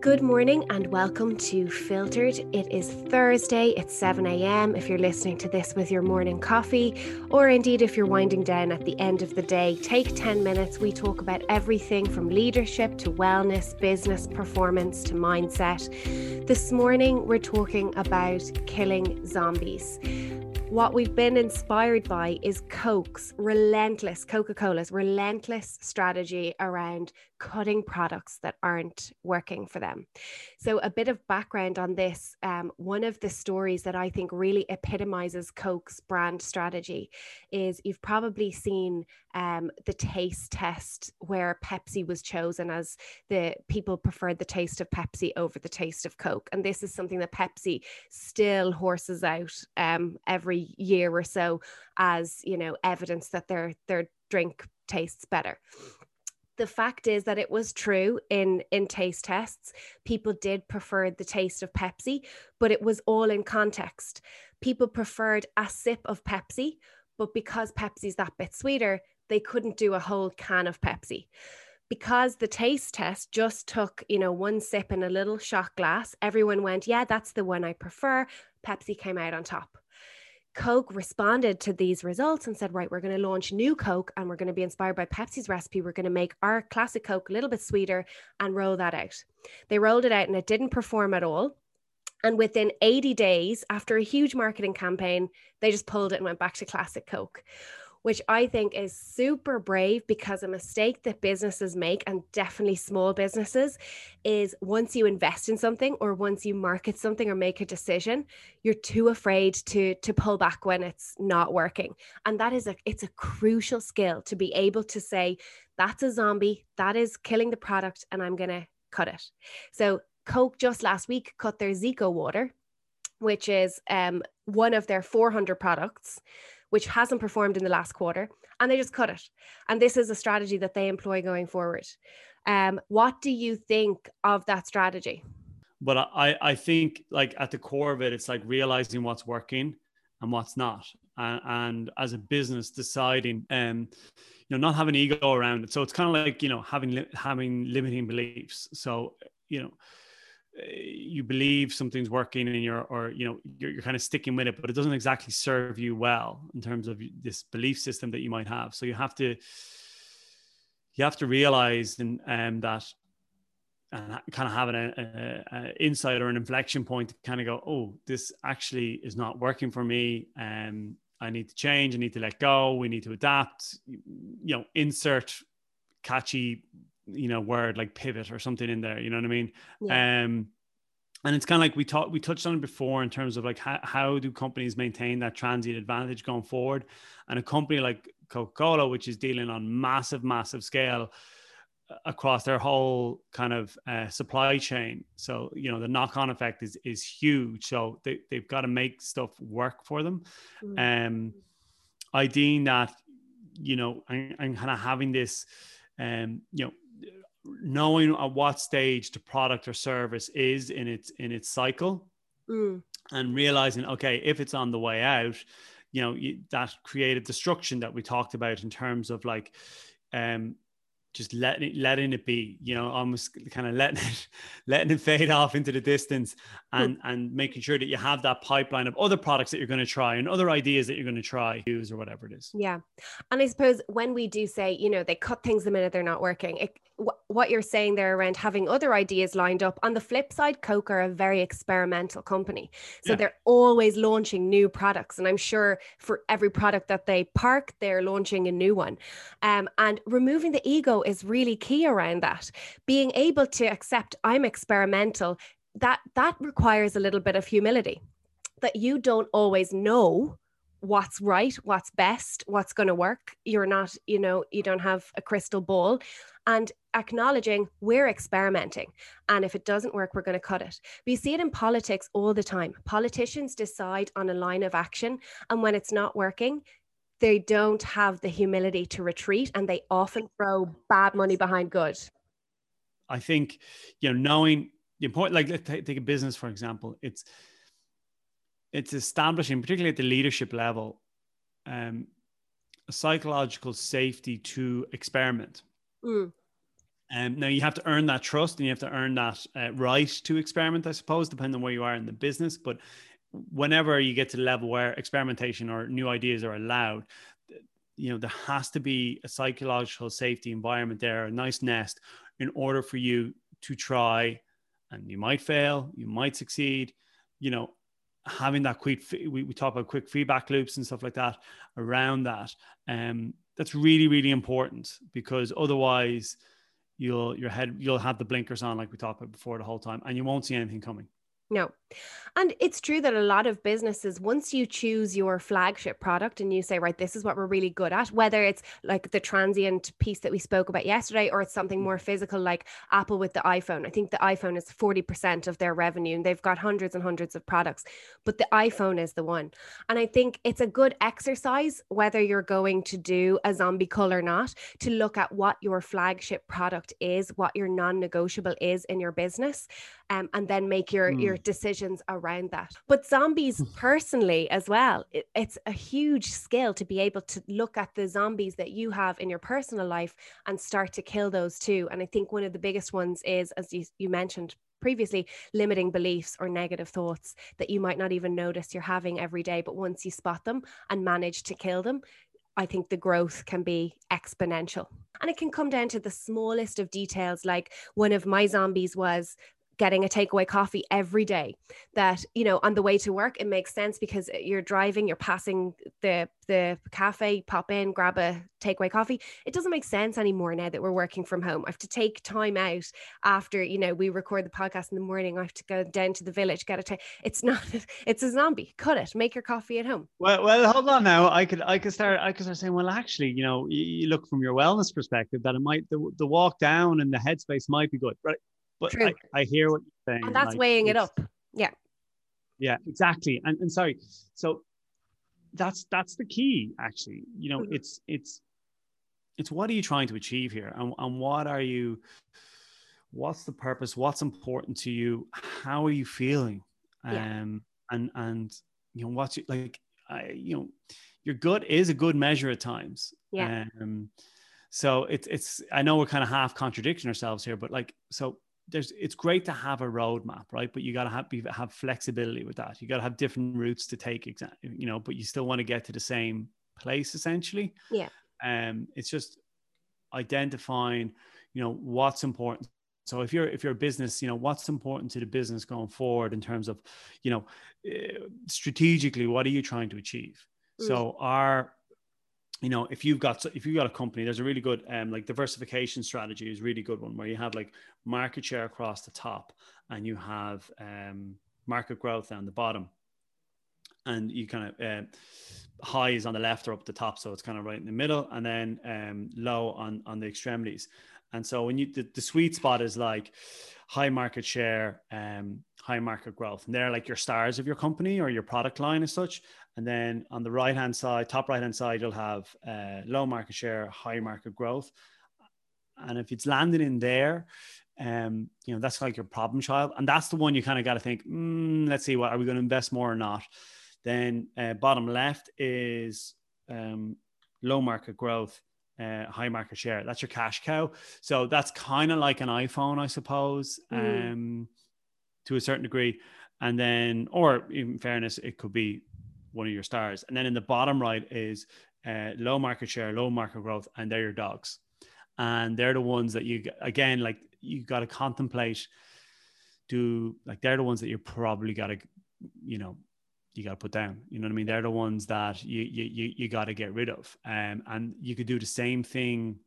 Good morning and welcome to Filtered. It is Thursday, it's 7 a.m. If you're listening to this with your morning coffee, or indeed if you're winding down at the end of the day, take 10 minutes. We talk about everything from leadership to wellness, business performance to mindset. This morning, we're talking about killing zombies. What we've been inspired by is Coke's relentless, Coca Cola's relentless strategy around cutting products that aren't working for them. So, a bit of background on this um, one of the stories that I think really epitomizes Coke's brand strategy is you've probably seen um, the taste test where Pepsi was chosen as the people preferred the taste of Pepsi over the taste of Coke. And this is something that Pepsi still horses out um, every year or so as, you know, evidence that their, their drink tastes better the fact is that it was true in in taste tests. People did prefer the taste of pepsi but it was all in context. People preferred a sip of pepsi but because pepsi's that bit sweeter they couldn't do a whole can of pepsi. Because the taste test just took you know one sip in a little shot glass everyone went yeah that's the one i prefer. Pepsi came out on top Coke responded to these results and said, right, we're going to launch new Coke and we're going to be inspired by Pepsi's recipe. We're going to make our classic Coke a little bit sweeter and roll that out. They rolled it out and it didn't perform at all. And within 80 days, after a huge marketing campaign, they just pulled it and went back to classic Coke which I think is super brave because a mistake that businesses make, and definitely small businesses, is once you invest in something or once you market something or make a decision, you're too afraid to to pull back when it's not working. And that is a it's a crucial skill to be able to say, that's a zombie, that is killing the product, and I'm gonna cut it. So Coke just last week cut their Zico water, which is um, one of their 400 products which hasn't performed in the last quarter, and they just cut it. And this is a strategy that they employ going forward. Um, what do you think of that strategy? But I, I think like at the core of it, it's like realizing what's working and what's not, and, and as a business deciding, um, you know, not having ego around it. So it's kind of like you know having having limiting beliefs. So you know you believe something's working and you're or you know you're, you're kind of sticking with it but it doesn't exactly serve you well in terms of this belief system that you might have. So you have to you have to realize and um, that and kind of having an insight or an inflection point to kind of go oh this actually is not working for me. Um i need to change. I need to let go. We need to adapt. You know insert catchy you know word like pivot or something in there you know what i mean? Yeah. um and it's kind of like we talked we touched on it before in terms of like how, how do companies maintain that transient advantage going forward? And a company like coca-cola which is dealing on massive massive scale uh, across their whole kind of uh, supply chain. So you know the knock-on effect is is huge. So they, they've got to make stuff work for them. Mm. um i deem that you know and, and kind of having this um you know knowing at what stage the product or service is in its in its cycle mm. and realizing okay if it's on the way out you know that creative destruction that we talked about in terms of like um just letting it, letting it be, you know, almost kind of letting it, letting it fade off into the distance and, and making sure that you have that pipeline of other products that you're going to try and other ideas that you're going to try use or whatever it is. Yeah. And I suppose when we do say, you know, they cut things the minute they're not working, it, what you're saying there around having other ideas lined up. On the flip side, Coke are a very experimental company. So yeah. they're always launching new products. And I'm sure for every product that they park, they're launching a new one. Um, and removing the ego is really key around that. Being able to accept I'm experimental, that that requires a little bit of humility. That you don't always know what's right, what's best, what's going to work. You're not, you know, you don't have a crystal ball. And acknowledging we're experimenting. And if it doesn't work, we're going to cut it. We see it in politics all the time. Politicians decide on a line of action. And when it's not working, they don't have the humility to retreat and they often throw bad money behind good. I think, you know, knowing the important, like let's take a business, for example, it's, it's establishing, particularly at the leadership level, um, a psychological safety to experiment. Mm. Um, now you have to earn that trust and you have to earn that uh, right to experiment, I suppose, depending on where you are in the business. But whenever you get to the level where experimentation or new ideas are allowed, you know there has to be a psychological safety environment there, a nice nest, in order for you to try. And you might fail, you might succeed. You know, having that quick we, we talk about quick feedback loops and stuff like that around that um that's really really important because otherwise you'll your head you'll have the blinkers on like we talked about before the whole time and you won't see anything coming no. And it's true that a lot of businesses, once you choose your flagship product and you say, right, this is what we're really good at, whether it's like the transient piece that we spoke about yesterday, or it's something more physical like Apple with the iPhone. I think the iPhone is 40% of their revenue and they've got hundreds and hundreds of products, but the iPhone is the one. And I think it's a good exercise, whether you're going to do a zombie cull or not, to look at what your flagship product is, what your non negotiable is in your business um, and then make your mm. your decisions around that. But zombies, hmm. personally, as well, it, it's a huge skill to be able to look at the zombies that you have in your personal life and start to kill those too. And I think one of the biggest ones is, as you, you mentioned previously limiting beliefs or negative thoughts that you might not even notice you're having every day but once you spot them and manage to kill them I think the growth can be exponential. And it can come down to the smallest of details. Like one of my zombies was getting a takeaway coffee every day that you know on the way to work it makes sense because you're driving you're passing the the cafe pop in grab a takeaway coffee. It doesn't make sense anymore now that we're working from home. I have to take time out after you know we record the podcast in the morning. I have to go down to the village get a ta- it's not it's a zombie. Cut it. Make your coffee at home. Well well hold on now. I could i could start i could start saying well actually you know you, you look from your wellness perspective that it might the, the walk down and the headspace might be good right but I, I, hear what you're saying. And that's like, weighing it up. Yeah. Yeah, exactly. And and sorry. So that's that's the key, actually. You know, mm-hmm. it's it's it's what are you trying to achieve here? And, and what are you what's the purpose? What's important to you? How are you feeling? Yeah. Um and and you know what's like I you know your gut is a good measure at times. Yeah. Um so it's it's I know we're kind of half contradicting ourselves here, but like so there's it's great to have a roadmap, right? But you got to have have flexibility with that. You got to have different routes to take, you know, but you still want to get to the same place essentially. Yeah. Um, it's just identifying, you know, what's important. So if you're if you're a business, you know, what's important to the business going forward in terms of, you know, uh, strategically, what are you trying to achieve? Mm. So our you know if you've got if you've got a company there's a really good um like diversification strategy is really good one where you have like market share across the top and you have um market growth down the bottom. And you kind of uh, highs on the left or up the top so it's kind of right in the middle and then um low on on the extremities. And so when you the, the sweet spot is like high market share um high market growth and they're like your stars of your company or your product line as such and then on the right hand side, top right hand side, you'll have uh, low market share, high market growth. And if it's landed in there, um, you know, that's like your problem child. And that's the one you kind of got to think, mm, let's see, what are we going to invest more or not? Then uh, bottom left is um, low market growth, uh, high market share. That's your cash cow. So that's kind of like an iPhone, I suppose, mm. um, to a certain degree. And then, or in fairness, it could be one of your stars. And then in the bottom right is uh, low market share, low market growth, and they're your dogs. And they're the ones that you, again, like you got to contemplate, do like they're the ones that you probably got to, you know, you got to put down. You know what I mean? They're the ones that you you you, got to get rid of. Um, and you could do the same thing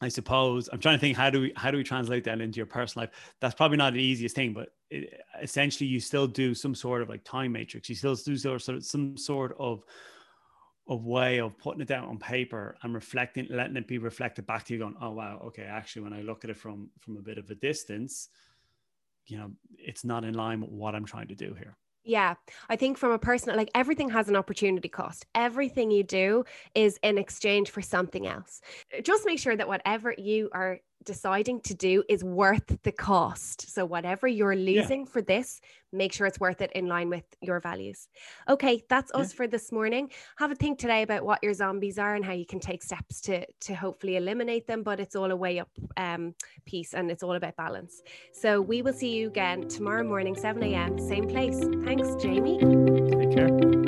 I suppose I'm trying to think how do we how do we translate that into your personal life? That's probably not the easiest thing, but it, essentially you still do some sort of like time matrix. You still do sort of some sort of of way of putting it down on paper and reflecting, letting it be reflected back to you, going, "Oh wow, okay, actually, when I look at it from from a bit of a distance, you know, it's not in line with what I'm trying to do here." Yeah, I think from a personal, like everything has an opportunity cost. Everything you do is in exchange for something else. Just make sure that whatever you are deciding to do is worth the cost. So, whatever you're losing yeah. for this, make sure it's worth it in line with your values. Okay, that's us yeah. for this morning. Have a think today about what your zombies are and how you can take steps to to hopefully eliminate them. But it's all a way up um, piece, and it's all about balance. So, we will see you again tomorrow morning, 7 a.m., same place. Thanks, Jamie.